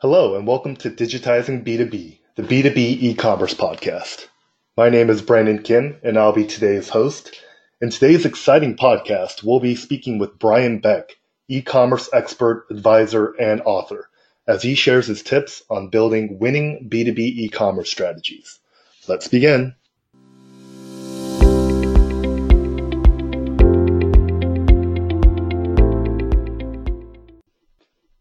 Hello, and welcome to Digitizing B2B, the B2B e-commerce podcast. My name is Brandon Kim, and I'll be today's host. In today's exciting podcast, we'll be speaking with Brian Beck, e-commerce expert, advisor, and author, as he shares his tips on building winning B2B e-commerce strategies. Let's begin.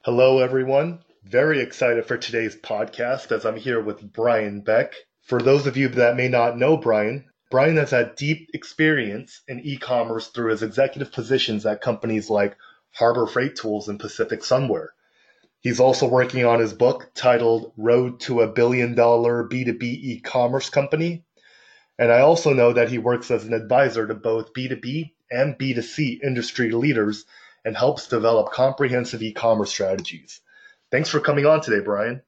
Hello, everyone. Very excited for today's podcast as I'm here with Brian Beck. For those of you that may not know Brian, Brian has had deep experience in e commerce through his executive positions at companies like Harbor Freight Tools and Pacific Sunwear. He's also working on his book titled Road to a Billion Dollar B2B E Commerce Company. And I also know that he works as an advisor to both B2B and B2C industry leaders and helps develop comprehensive e commerce strategies. Thanks for coming on today, Brian.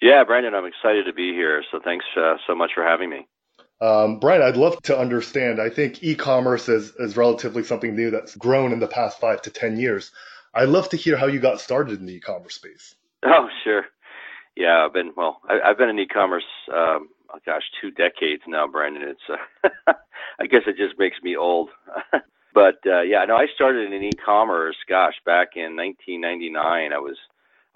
Yeah, Brandon, I'm excited to be here. So thanks uh, so much for having me. Um, Brian, I'd love to understand. I think e-commerce is, is relatively something new that's grown in the past five to 10 years. I'd love to hear how you got started in the e-commerce space. Oh, sure. Yeah, I've been, well, I, have been in e-commerce, um, oh gosh, two decades now, Brandon. It's, uh, I guess it just makes me old. but, uh, yeah, no, I started in e-commerce, gosh, back in 1999. I was,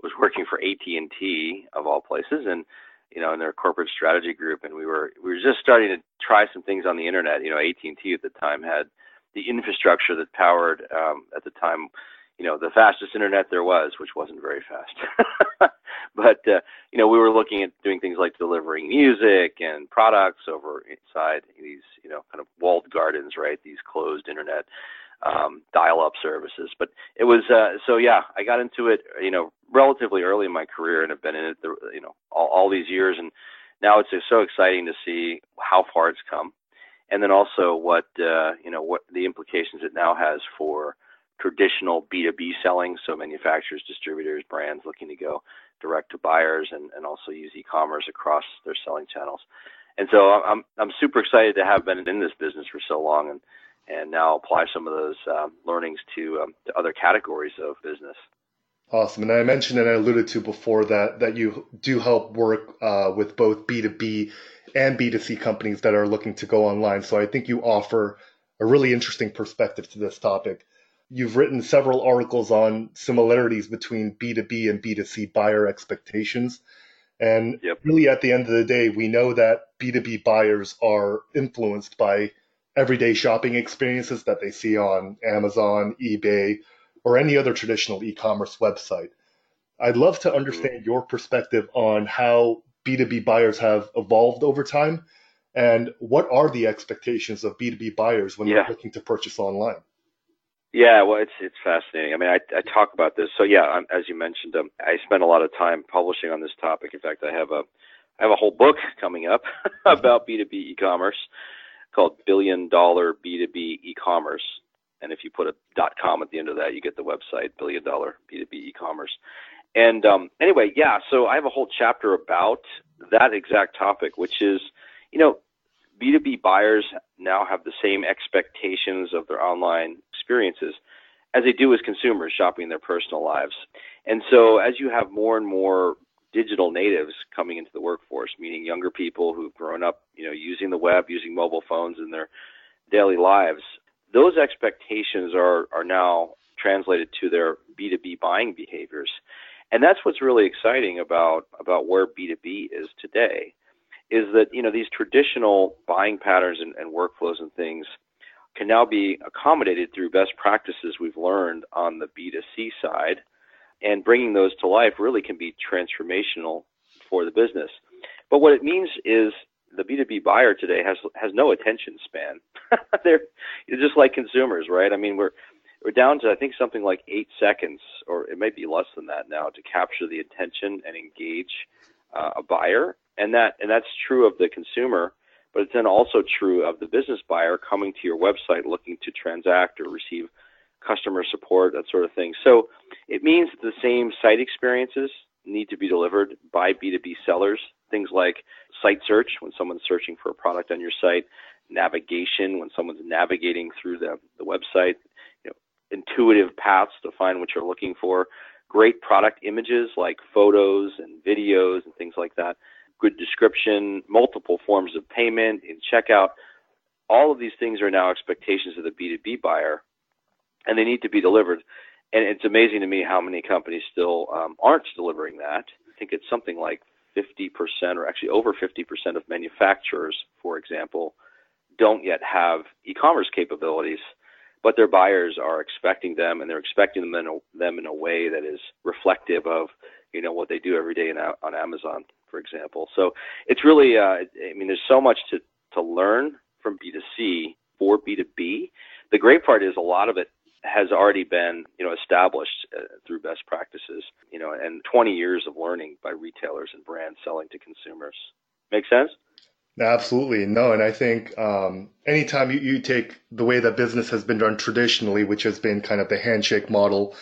was working for AT&T of all places and you know in their corporate strategy group and we were we were just starting to try some things on the internet. You know AT&T at the time had the infrastructure that powered um, at the time you know the fastest internet there was which wasn't very fast. But uh, you know we were looking at doing things like delivering music and products over inside these you know kind of walled gardens right? These closed internet um, dial-up services. But it was uh, so yeah, I got into it, you know, relatively early in my career, and have been in it, the, you know, all, all these years, and now it's so exciting to see how far it's come, and then also what uh, you know what the implications it now has for traditional B2B selling, so manufacturers, distributors, brands looking to go direct to buyers and, and also use e-commerce across their selling channels. And so I'm I'm super excited to have been in this business for so long and and now apply some of those um, learnings to, um, to other categories of business. Awesome. And I mentioned and I alluded to before that that you do help work uh, with both B2B and B2C companies that are looking to go online. So I think you offer a really interesting perspective to this topic. You've written several articles on similarities between B2B and B2C buyer expectations. And yep. really, at the end of the day, we know that B2B buyers are influenced by everyday shopping experiences that they see on Amazon, eBay, or any other traditional e commerce website. I'd love to understand your perspective on how B2B buyers have evolved over time and what are the expectations of B2B buyers when yeah. they're looking to purchase online? Yeah, well, it's it's fascinating. I mean, I, I talk about this. So yeah, um, as you mentioned, um, I spend a lot of time publishing on this topic. In fact, I have a I have a whole book coming up about B2B e-commerce called Billion Dollar B2B E-commerce. And if you put a .com at the end of that, you get the website Billion Dollar B2B E-commerce. And um, anyway, yeah. So I have a whole chapter about that exact topic, which is, you know, B2B buyers now have the same expectations of their online experiences as they do as consumers shopping in their personal lives. And so as you have more and more digital natives coming into the workforce, meaning younger people who've grown up, you know, using the web, using mobile phones in their daily lives. Those expectations are are now translated to their B2B buying behaviors. And that's what's really exciting about about where B2B is today is that, you know, these traditional buying patterns and, and workflows and things can now be accommodated through best practices we've learned on the B2C side and bringing those to life really can be transformational for the business. But what it means is the B2B buyer today has has no attention span. they're, just like consumers, right? I mean, we're we're down to I think something like eight seconds, or it might be less than that now, to capture the attention and engage uh, a buyer, and that and that's true of the consumer, but it's then also true of the business buyer coming to your website looking to transact or receive customer support, that sort of thing. So it means that the same site experiences need to be delivered by B2B sellers. Things like site search when someone's searching for a product on your site, navigation when someone's navigating through the, the website, you know, intuitive paths to find what you're looking for, great product images like photos and videos and things like that, good description, multiple forms of payment in checkout. All of these things are now expectations of the B2B buyer, and they need to be delivered. And it's amazing to me how many companies still um, aren't delivering that. I think it's something like 50% or actually over 50% of manufacturers, for example, don't yet have e-commerce capabilities, but their buyers are expecting them and they're expecting them in a, them in a way that is reflective of, you know, what they do every day in, on Amazon, for example. So it's really, uh, I mean, there's so much to, to learn from B2C for B2B. The great part is a lot of it has already been, you know, established uh, best practices, you know, and 20 years of learning by retailers and brands selling to consumers. Make sense? Absolutely. No, and I think um, anytime you, you take the way that business has been done traditionally, which has been kind of the handshake model,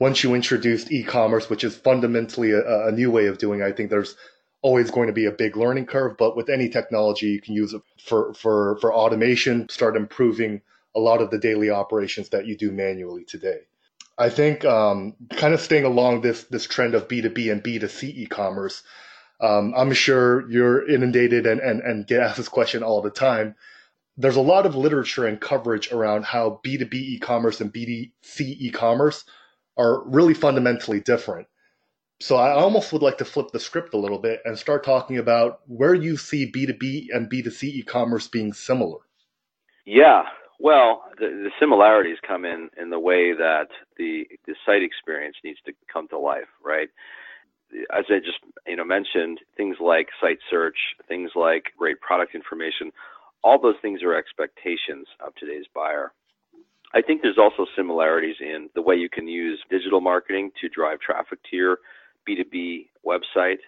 once you introduced e-commerce, which is fundamentally a, a new way of doing, I think there's always going to be a big learning curve. But with any technology, you can use it for for for automation, start improving a lot of the daily operations that you do manually today. I think um, kind of staying along this this trend of B2B and B2C e-commerce, um, I'm sure you're inundated and, and, and get asked this question all the time. There's a lot of literature and coverage around how B2B e-commerce and B2C e-commerce are really fundamentally different. So I almost would like to flip the script a little bit and start talking about where you see B2B and B2C e-commerce being similar. Yeah, well, the, the similarities come in in the way that the the site experience needs to come to life, right? As I just you know mentioned, things like site search, things like great product information, all those things are expectations of today's buyer. I think there's also similarities in the way you can use digital marketing to drive traffic to your B2B website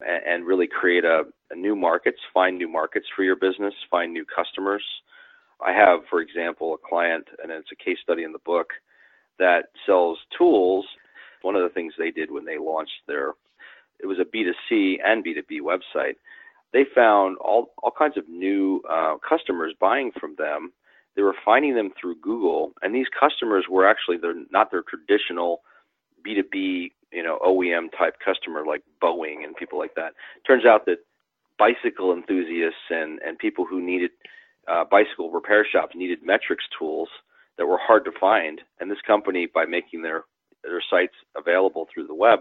and, and really create a, a new markets, find new markets for your business, find new customers I have, for example, a client, and it's a case study in the book, that sells tools. One of the things they did when they launched their, it was a B2C and B2B website. They found all, all kinds of new uh, customers buying from them. They were finding them through Google, and these customers were actually they're not their traditional B2B, you know, OEM type customer like Boeing and people like that. Turns out that bicycle enthusiasts and, and people who needed uh, bicycle repair shops needed metrics tools that were hard to find, and this company, by making their their sites available through the web,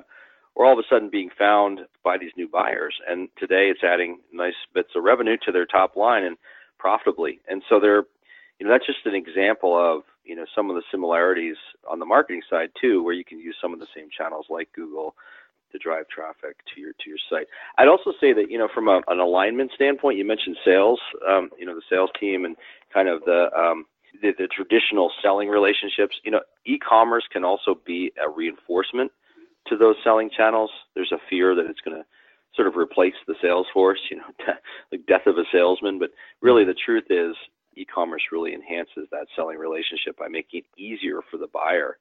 were all of a sudden being found by these new buyers. And today, it's adding nice bits of revenue to their top line and profitably. And so they're, you know, that's just an example of you know some of the similarities on the marketing side too, where you can use some of the same channels like Google to drive traffic to your to your site. I'd also say that you know from a, an alignment standpoint, you mentioned sales, um, you know the sales team and kind of the, um, the the traditional selling relationships. You know, e-commerce can also be a reinforcement to those selling channels. There's a fear that it's going to sort of replace the sales force, you know, like death of a salesman. But really, the truth is, e-commerce really enhances that selling relationship by making it easier for the buyer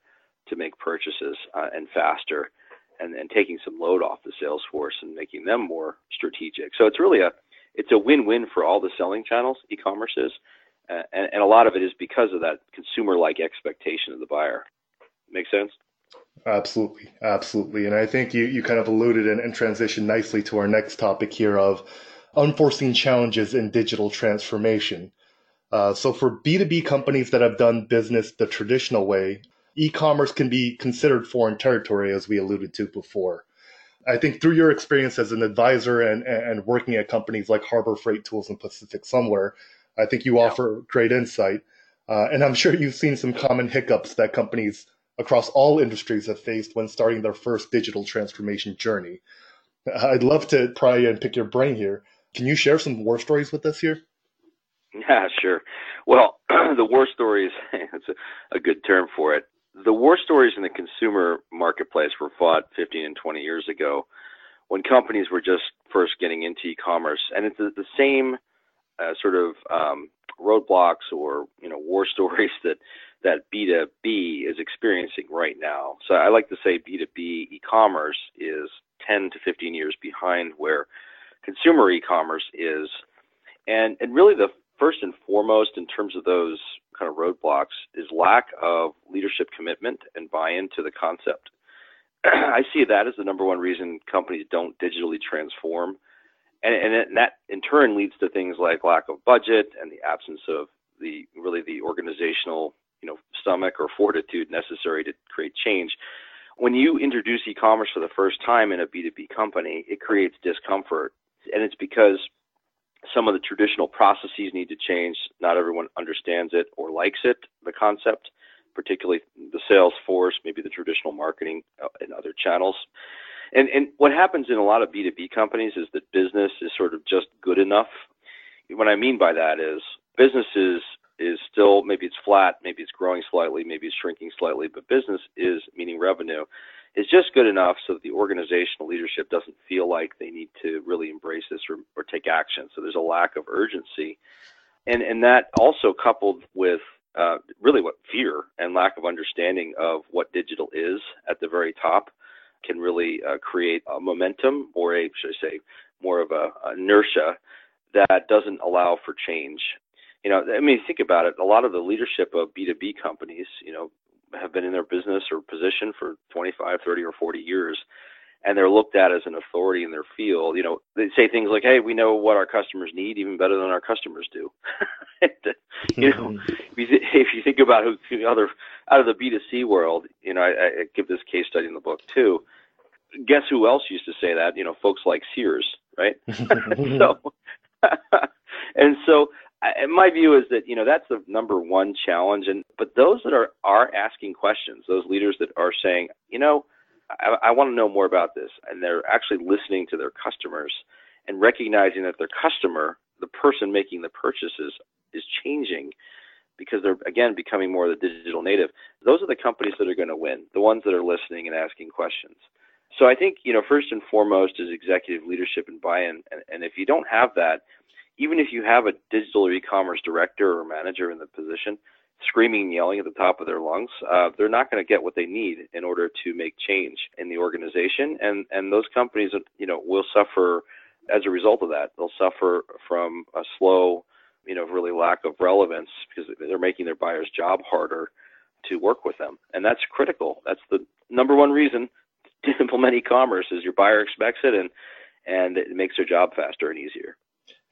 to make purchases uh, and faster and, and taking some load off the sales force and making them more strategic. So it's really a it's a win-win for all the selling channels. E-commerce is, uh, and, and a lot of it is because of that consumer-like expectation of the buyer. Make sense? Absolutely, absolutely. And I think you, you kind of alluded and, and transitioned nicely to our next topic here of unforeseen challenges in digital transformation. Uh, so for B2B companies that have done business the traditional way, e-commerce can be considered foreign territory, as we alluded to before. I think through your experience as an advisor and, and working at companies like Harbor Freight Tools and Pacific Sunwear, I think you yeah. offer great insight. Uh, and I'm sure you've seen some common hiccups that companies across all industries have faced when starting their first digital transformation journey. I'd love to pry and pick your brain here. Can you share some war stories with us here? Yeah, sure. Well, the war stories, it's a, a good term for it the war stories in the consumer marketplace were fought 15 and 20 years ago when companies were just first getting into e-commerce, and it's the, same uh, sort of um, roadblocks or you know war stories that that B2B is experiencing right now. So I like to say B2B e-commerce is 10 to 15 years behind where consumer e-commerce is, and and really the first and foremost in terms of those kind of roadblocks is lack of leadership commitment and buy-in to the concept. I see that as the number one reason companies don't digitally transform. And, and that in turn leads to things like lack of budget and the absence of the really the organizational you know stomach or fortitude necessary to create change. When you introduce e-commerce for the first time in a B2B company, it creates discomfort, and it's because some of the traditional processes need to change. Not everyone understands it or likes it, the concept particularly the sales force, maybe the traditional marketing uh, and other channels. And, and what happens in a lot of B2B companies is that business is sort of just good enough. What I mean by that is business is, is still, maybe it's flat, maybe it's growing slightly, maybe it's shrinking slightly, but business is, meaning revenue, is just good enough so that the organizational leadership doesn't feel like they need to really embrace this or, or take action. So there's a lack of urgency. And, and that also coupled with uh, really what fear and lack of understanding of what digital is at the very top can really uh, create a momentum or a, should I say, more of a, a inertia that doesn't allow for change. You know, I mean, think about it. A lot of the leadership of B2B companies, you know, have been in their business or position for 25, 30, or 40 years and they're looked at as an authority in their field. You know, they say things like, "Hey, we know what our customers need even better than our customers do." you know, mm-hmm. if you, th- if you think about who other out of the B two C world, you know, I, I give this case study in the book too. Guess who else used to say that? You know, folks like Sears, right? so, and so I, my view is that you know that's the number one challenge and but those that are are asking questions those leaders that are saying you know I, I want to know more about this. And they're actually listening to their customers and recognizing that their customer, the person making the purchases, is changing because they're again becoming more of the digital native. Those are the companies that are going to win, the ones that are listening and asking questions. So I think you know first and foremost is executive leadership and buy-in, and, and if you don't have that, even if you have a digital e-commerce director or manager in the position, screaming and yelling at the top of their lungs, uh, they're not going to get what they need in order to make change in the organization. And, and those companies, you know, will suffer as a result of that. They'll suffer from a slow, you know, really lack of relevance because they're making their buyer's job harder to work with them. And that's critical. That's the number one reason to implement e-commerce is your buyer expects it and, and it makes their job faster and easier.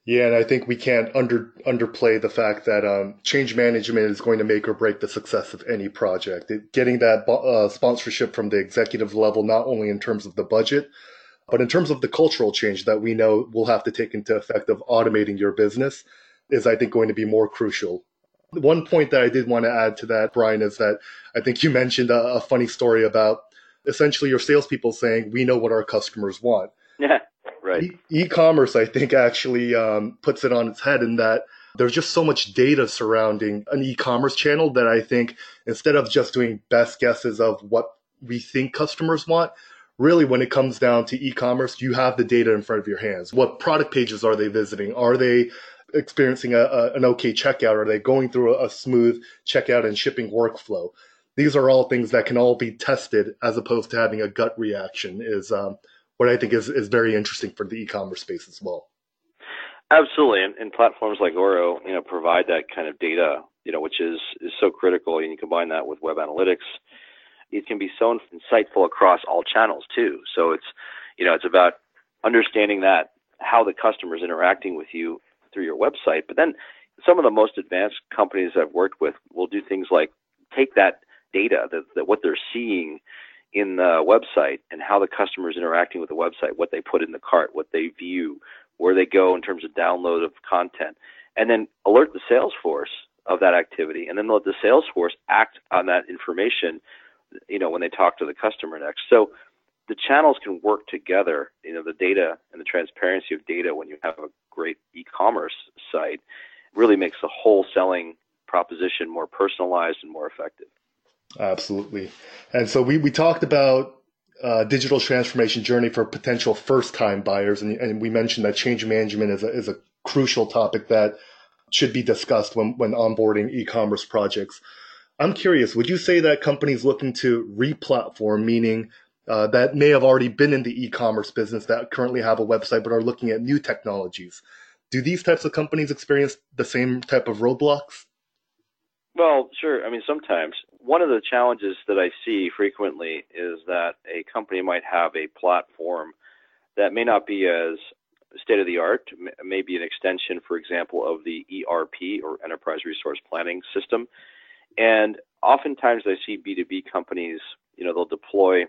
Yeah, and I think we can't under underplay the fact that um, change management is going to make or break the success of any project. It, getting that uh, sponsorship from the executive level, not only in terms of the budget, but in terms of the cultural change that we know will have to take into effect of automating your business, is I think going to be more crucial. One point that I did want to add to that, Brian, is that I think you mentioned a, a funny story about essentially your salespeople saying, "We know what our customers want." Yeah. Right. E- commerce I think, actually um, puts it on its head in that there's just so much data surrounding an e-commerce channel that I think instead of just doing best guesses of what we think customers want, really when it comes down to e-commerce, you have the data in front of your hands. What product pages are they visiting? Are they experiencing a, a, an okay checkout? Are they going through a, a smooth checkout and shipping workflow? These are all things that can all be tested as opposed to having a gut reaction. Is um, what I think is, is very interesting for the e-commerce space as well. Absolutely, and, and, platforms like Oro, you know, provide that kind of data, you know, which is is so critical. And you combine that with web analytics, it can be so insightful across all channels too. So it's, you know, it's about understanding that how the customer is interacting with you through your website. But then some of the most advanced companies I've worked with will do things like take that data that, that what they're seeing in the website and how the customer is interacting with the website, what they put in the cart, what they view, where they go in terms of download of content, and then alert the sales force of that activity, and then let the sales force act on that information, you know, when they talk to the customer next. So the channels can work together. You know, the data and the transparency of data when you have a great e-commerce site really makes the whole selling proposition more personalized and more effective. Absolutely. And so we, we talked about uh, digital transformation journey for potential first time buyers. And, and we mentioned that change management is a, is a crucial topic that should be discussed when, when onboarding e-commerce projects. I'm curious, would you say that companies looking to re-platform, meaning uh, that may have already been in the e-commerce business that currently have a website but are looking at new technologies, do these types of companies experience the same type of roadblocks? Well, sure. I mean, sometimes one of the challenges that I see frequently is that a company might have a platform that may not be as state of the art, may be an extension, for example, of the ERP or Enterprise Resource Planning system. And oftentimes I see B2B companies, you know, they'll deploy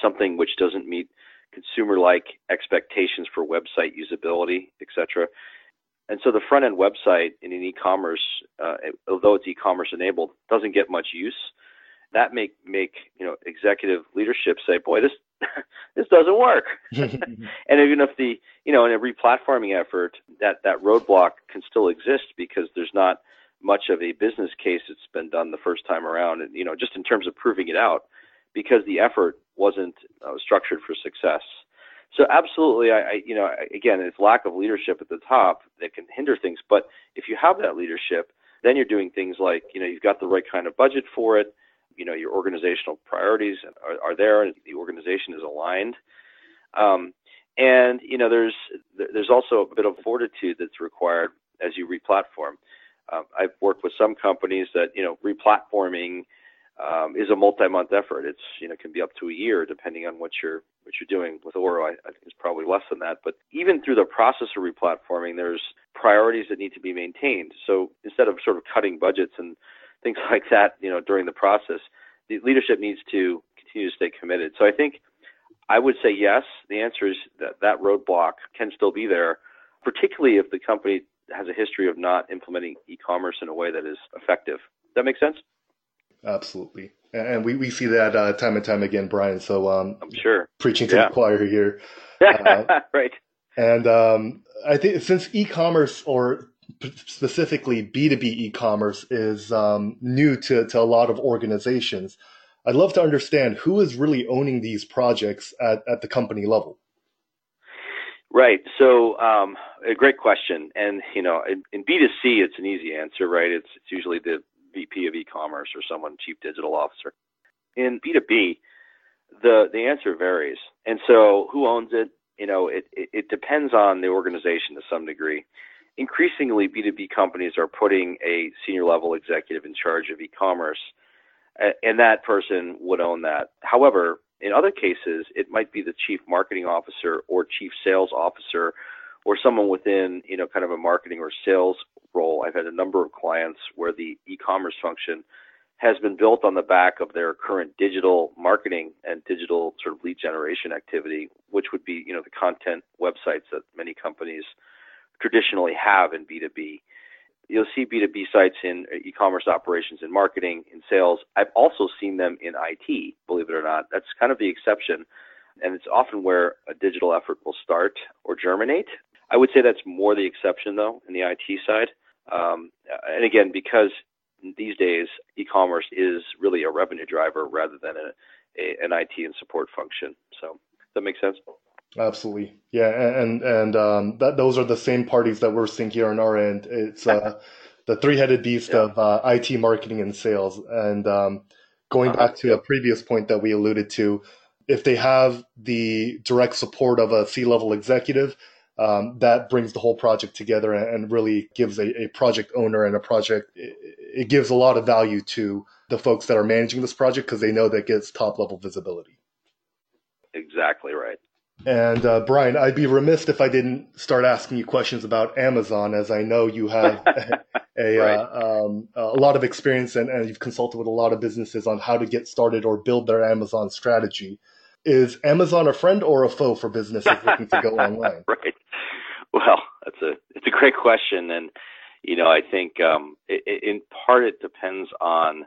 something which doesn't meet consumer-like expectations for website usability, etc. And so the front end website in an e-commerce, uh, although it's e-commerce enabled, doesn't get much use. That make make you know executive leadership say, "Boy, this this doesn't work." and even if the you know in a replatforming effort, that that roadblock can still exist because there's not much of a business case that's been done the first time around, and you know just in terms of proving it out, because the effort wasn't uh, structured for success. So absolutely, I, I you know again, it's lack of leadership at the top that can hinder things. But if you have that leadership, then you're doing things like you know you've got the right kind of budget for it. You know your organizational priorities are, are there, and the organization is aligned. Um, and you know there's there's also a bit of fortitude that's required as you replatform. Um, I've worked with some companies that you know replatforming um, is a multi-month effort. It's you know can be up to a year depending on what you're what you're doing. With Oro, I, I think it's probably less than that. But even through the process of replatforming, there's priorities that need to be maintained. So instead of sort of cutting budgets and things like that, you know, during the process, the leadership needs to continue to stay committed. So I think I would say yes. The answer is that that roadblock can still be there, particularly if the company has a history of not implementing e-commerce in a way that is effective. Does that make sense? Absolutely. And we, we see that uh, time and time again, Brian. So um, I'm sure preaching to yeah. the choir here. Uh, right. And um, I think since e-commerce or specifically B2B e-commerce is um, new to, to a lot of organizations, I'd love to understand who is really owning these projects at, at the company level. Right. So, um, a great question. And, you know, in, in, B2C, it's an easy answer, right? It's, it's usually the VP of e-commerce or someone chief digital officer. In B2B, the the answer varies. And so who owns it? You know, it, it, it depends on the organization to some degree. Increasingly, B2B companies are putting a senior level executive in charge of e-commerce, and that person would own that. However, in other cases, it might be the chief marketing officer or chief sales officer or someone within, you know, kind of a marketing or sales role. I've had a number of clients where the e-commerce function has been built on the back of their current digital marketing and digital sort of lead generation activity, which would be, you know, the content websites that many companies traditionally have in B2B. You'll see B2B sites in uh, e-commerce operations in marketing, in sales. I've also seen them in IT, believe it or not. That's kind of the exception. And it's often where a digital effort will start or germinate. I would say that's more the exception though in the IT side. Um, and again, because these days e-commerce is really a revenue driver rather than a, a, an IT and support function. So does that make sense? Absolutely, yeah, and and um, that those are the same parties that we're seeing here on our end. It's uh, the three-headed beast yeah. of uh, IT, marketing, and sales. And um, going uh-huh. back to a previous point that we alluded to, if they have the direct support of a C-level executive, um, that brings the whole project together and, really gives a, a, project owner and a project it, it, gives a lot of value to the folks that are managing this project because they know that gets top level visibility. Exactly right. And uh, brian i'd be remiss if i didn't start asking you questions about amazon as i know you have a, a, right. uh, um, a lot of experience and, and you've consulted with a lot of businesses on how to get started or build their amazon strategy is Amazon a friend or a foe for businesses looking to go online? right. Well, that's a it's a great question, and you know I think um, it, in part it depends on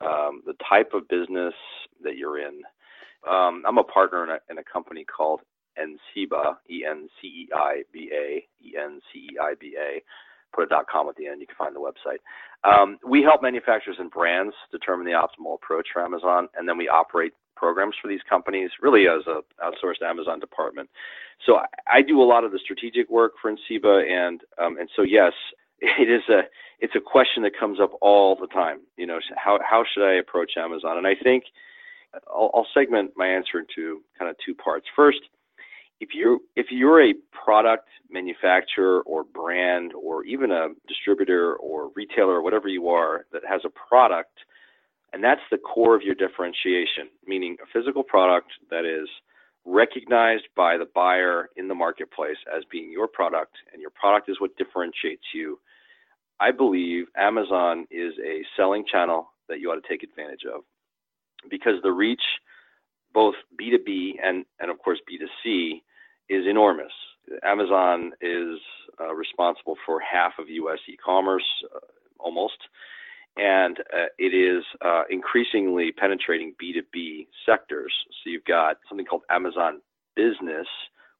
um, the type of business that you're in. Um, I'm a partner in a, in a company called Enceiba, E N C E I B A, E N C E I B A. Put a dot com at the end. You can find the website. Um, we help manufacturers and brands determine the optimal approach for Amazon, and then we operate programs for these companies, really as a outsourced Amazon department. So I, I do a lot of the strategic work for Enceiba, and um, and so yes, it is a it's a question that comes up all the time. You know, how how should I approach Amazon? And I think I'll, I'll segment my answer into kind of two parts. First, if you're if you're a product manufacturer or brand or even a distributor or retailer or whatever you are that has a product And that's the core of your differentiation, meaning a physical product that is recognized by the buyer in the marketplace as being your product, and your product is what differentiates you. I believe Amazon is a selling channel that you ought to take advantage of because the reach, both B2B and, and of course B2C, is enormous. Amazon is uh, responsible for half of U.S. e-commerce, uh, almost, and uh, it is uh, increasingly penetrating B2B sectors. So you've got something called Amazon Business,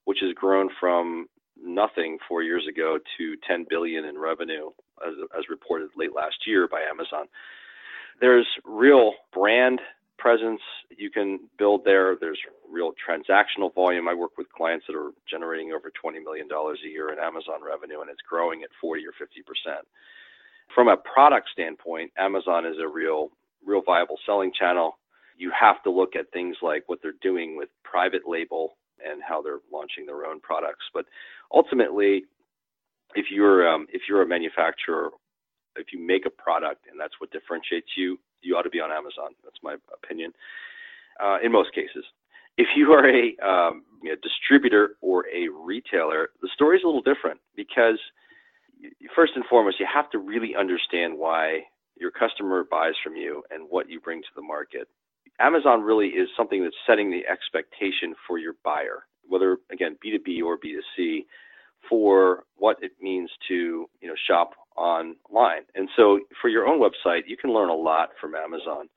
which has grown from nothing four years ago to 10 billion in revenue, as, as reported late last year by Amazon. There's real brand presence you can build there. There's real transactional volume. I work with clients that are generating over $20 million a year in Amazon revenue, and it's growing at 40 or 50 percent. From a product standpoint, Amazon is a real, real viable selling channel. You have to look at things like what they're doing with private label and how they're launching their own products. But ultimately, if you're um, if you're a manufacturer, if you make a product and that's what differentiates you, you ought to be on Amazon. That's my opinion. Uh, in most cases, if you are a, um, a distributor or a retailer, the story is a little different because first and foremost, you have to really understand why your customer buys from you and what you bring to the market. Amazon really is something that's setting the expectation for your buyer, whether again B2B or B2C, for what it means to you know shop online. And so for your own website, you can learn a lot from Amazon.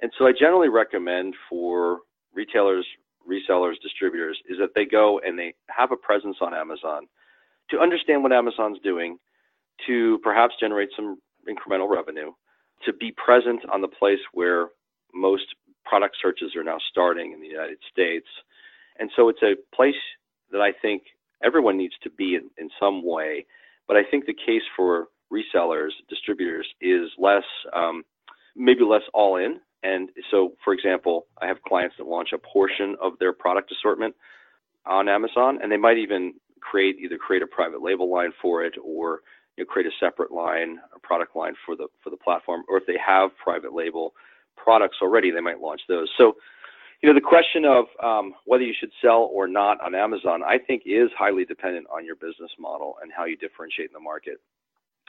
And so I generally recommend for retailers, resellers, distributors is that they go and they have a presence on Amazon to understand what Amazon's doing, to perhaps generate some incremental revenue, to be present on the place where most product searches are now starting in the United States. And so it's a place that I think everyone needs to be in, in some way. But I think the case for resellers, distributors is less, um, maybe less all in. And so, for example, I have clients that launch a portion of their product assortment on Amazon, and they might even create either create a private label line for it or you know, create a separate line, a product line for the for the platform. Or if they have private label products already, they might launch those. So, you know, the question of um, whether you should sell or not on Amazon, I think, is highly dependent on your business model and how you differentiate in the market.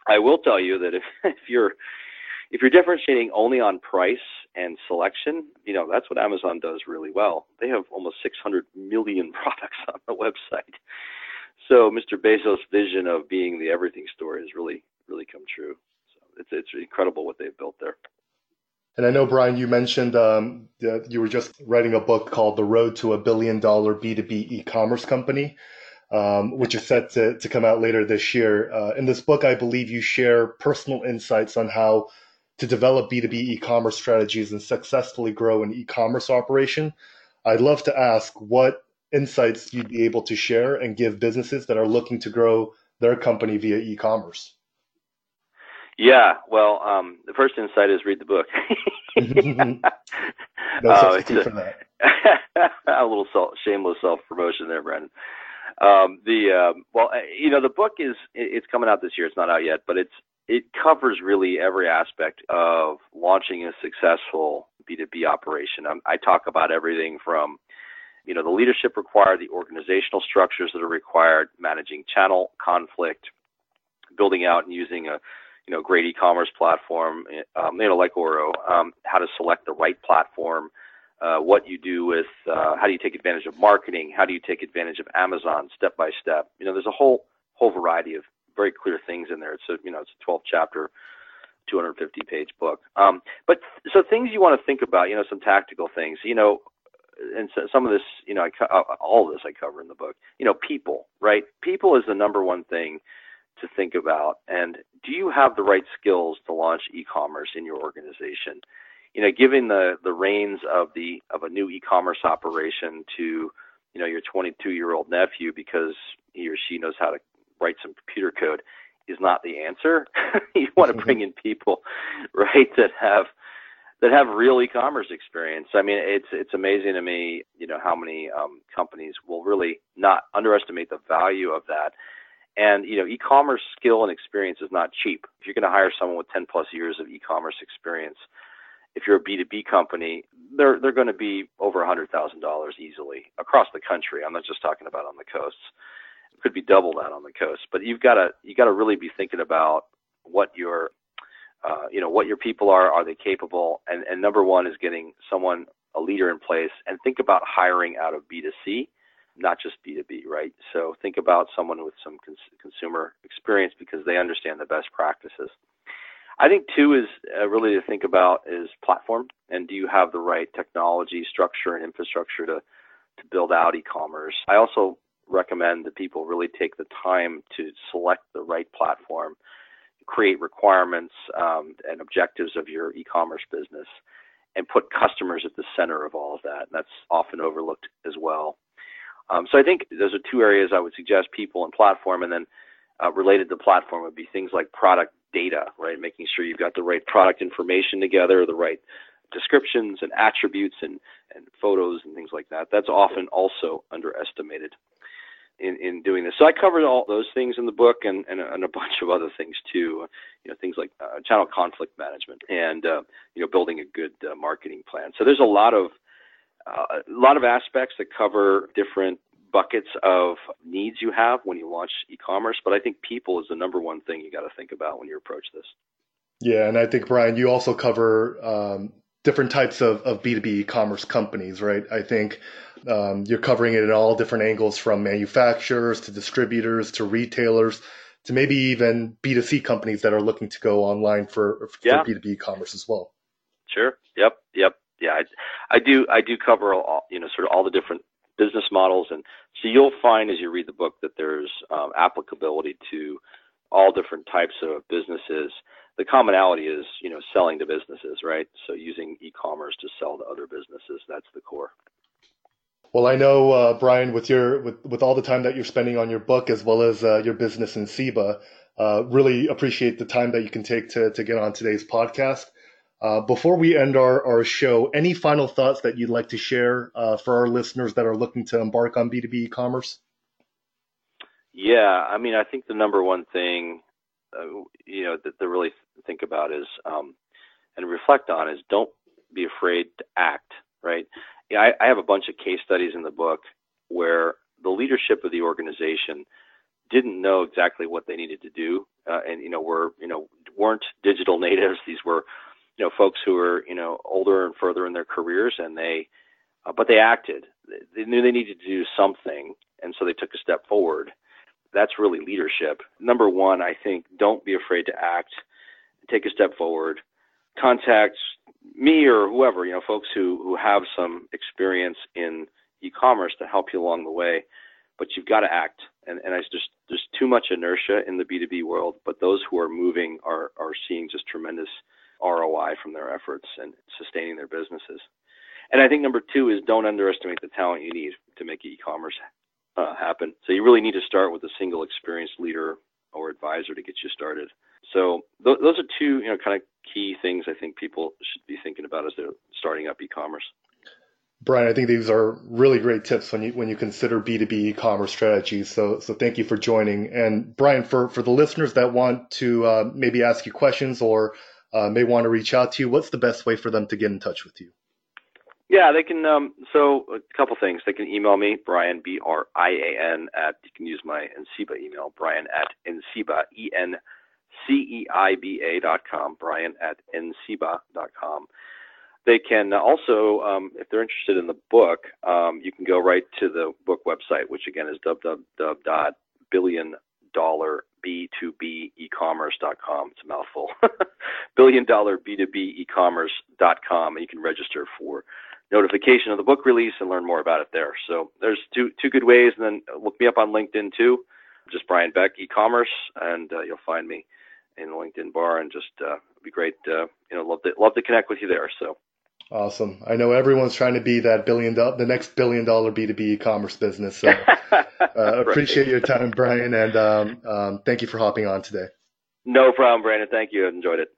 I will tell you that if, if you're if you're differentiating only on price and selection, you know that's what Amazon does really well. They have almost 600 million products on the website. So Mr. Bezos' vision of being the everything store has really really come true. So it's it's incredible what they've built there. And I know, Brian, you mentioned um, that you were just writing a book called The Road to a Billion Dollar B2B E-Commerce Company um, which is set to, to come out later this year. Uh, in this book, I believe you share personal insights on how to develop B2B e-commerce strategies and successfully grow an e-commerce operation. I'd love to ask what insights you'd be able to share and give businesses that are looking to grow their company via e-commerce. Yeah, well, um, the first insight is read the book. no substitute uh, for that. a little self, shameless self promotion there, Brandon. Um, the um, well, uh, you know, the book is it's coming out this year. It's not out yet, but it's it covers really every aspect of launching a successful B2B operation. Um, I talk about everything from you know the leadership required, the organizational structures that are required, managing channel conflict, building out and using a you know great e-commerce platform, um, you know like Oro, um, how to select the right platform, uh, what you do with uh, how do you take advantage of marketing, how do you take advantage of Amazon step by step. You know, there's a whole whole variety of very clear things in there. It's a you know it's a 12 chapter, 250 page book. Um, but so things you want to think about, you know, some tactical things, you know, and so some of this, you know, I, uh, all of this I cover in the book. You know, people, right? People is the number one thing to think about. And do you have the right skills to launch e-commerce in your organization? you know, giving the the reins of the of a new e-commerce operation to you know your 22 year old nephew because he or she knows how to write some computer code is not the answer. you want to bring in people, right, that have that have real e-commerce experience. I mean, it's it's amazing to me, you know, how many um, companies will really not underestimate the value of that. And you know, e-commerce skill and experience is not cheap. If you're going to hire someone with 10 plus years of e-commerce experience, if you're a B2B company, they're they're going to be over a hundred thousand dollars easily across the country. I'm not just talking about on the coasts. It could be double that on the coast, but you've got to you got to really be thinking about what your uh, you know what your people are. Are they capable? And and number one is getting someone a leader in place, and think about hiring out of B2C, not just B2B, right? So think about someone with some cons- consumer experience because they understand the best practices. I think two is uh, really to think about is platform and do you have the right technology structure and infrastructure to to build out e-commerce. I also recommend that people really take the time to select the right platform, create requirements um, and objectives of your e-commerce business, and put customers at the center of all of that. And that's often overlooked as well. Um, so I think those are two areas I would suggest people and platform, and then uh, related to platform would be things like product data, right? Making sure you've got the right product information together, the right descriptions and attributes and, and photos and things like that. That's often also underestimated in, in doing this. So I covered all those things in the book and, and, and a bunch of other things too. You know, things like uh, channel conflict management and uh, you know building a good uh, marketing plan. So there's a lot of uh, a lot of aspects that cover different buckets of needs you have when you launch e-commerce, but I think people is the number one thing you got to think about when you approach this. Yeah, and I think Brian, you also cover um, different types of, of B2B e-commerce companies, right? I think um, you're covering it at all different angles from manufacturers to distributors to retailers to maybe even B2C companies that are looking to go online for, for yeah. B2B e-commerce as well. Sure. Yep. Yep. Yeah. I, I do. I do cover all, you know, sort of all the different business models. And so you'll find as you read the book that there's um, applicability to all different types of businesses. The commonality is, you know, selling to businesses, right? So using e-commerce to sell to other businesses, that's the core. Well, I know, uh, Brian, with your with, with all the time that you're spending on your book as well as uh, your business Enceiba, uh, really appreciate the time that you can take to to get on today's podcast. Uh, before we end our, our show, any final thoughts that you'd like to share uh, for our listeners that are looking to embark on B2B e-commerce? Yeah, I mean, I think the number one thing, uh, you know, that to really think about is um, and reflect on is don't be afraid to act, right? Yeah, I, I have a bunch of case studies in the book where the leadership of the organization didn't know exactly what they needed to do, uh, and you know, were you know weren't digital natives. These were you know folks who were you know older and further in their careers and they uh, but they acted they knew they needed to do something and so they took a step forward that's really leadership number one i think don't be afraid to act take a step forward contact me or whoever you know folks who who have some experience in e-commerce to help you along the way but you've got to act and and I just there's too much inertia in the B2B world but those who are moving are are seeing just tremendous ROI from their efforts and sustaining their businesses. And I think number two is don't underestimate the talent you need to make e-commerce uh, happen. So you really need to start with a single experienced leader or advisor to get you started. So th- those are two, you know, kind of key things I think people should be thinking about as they're starting up e-commerce. Brian, I think these are really great tips when you when you consider B2B e-commerce strategies. So so thank you for joining. And Brian, for for the listeners that want to uh, maybe ask you questions or uh, may want to reach out to you, what's the best way for them to get in touch with you? Yeah, they can. Um, so a couple things. They can email me, Brian B R I A N at. You can use my Enceiba email, Brian at Enceiba E N C E I B A dot com. Brian at Enceiba dot com. They can also, um, if they're interested in the book, um, you can go right to the book website, which again is www.billion dollar B2B ecommerce.com. It's a mouthful. Billion dollar B2B ecommerce.com. And you can register for notification of the book release and learn more about it there. So there's two, two good ways. And then look me up on LinkedIn too. Just Brian Beck e-commerce and uh, you'll find me in the LinkedIn bar and just, uh, be great. Uh, you know, love to, love to connect with you there. So Awesome. I know everyone's trying to be that billion dollar, the next billion dollar B2B e-commerce business. So uh, appreciate your time, Brian, and um, um, thank you for hopping on today. No problem, Brandon. Thank you. I enjoyed it.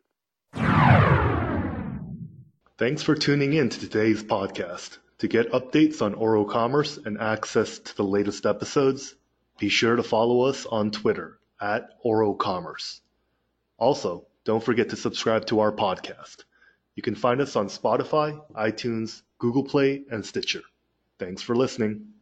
Thanks for tuning in to today's podcast. To get updates on Oro Commerce and access to the latest episodes, be sure to follow us on Twitter at Oro Commerce. Also, don't forget to subscribe to our podcast. You can find us on Spotify, iTunes, Google Play, and Stitcher. Thanks for listening.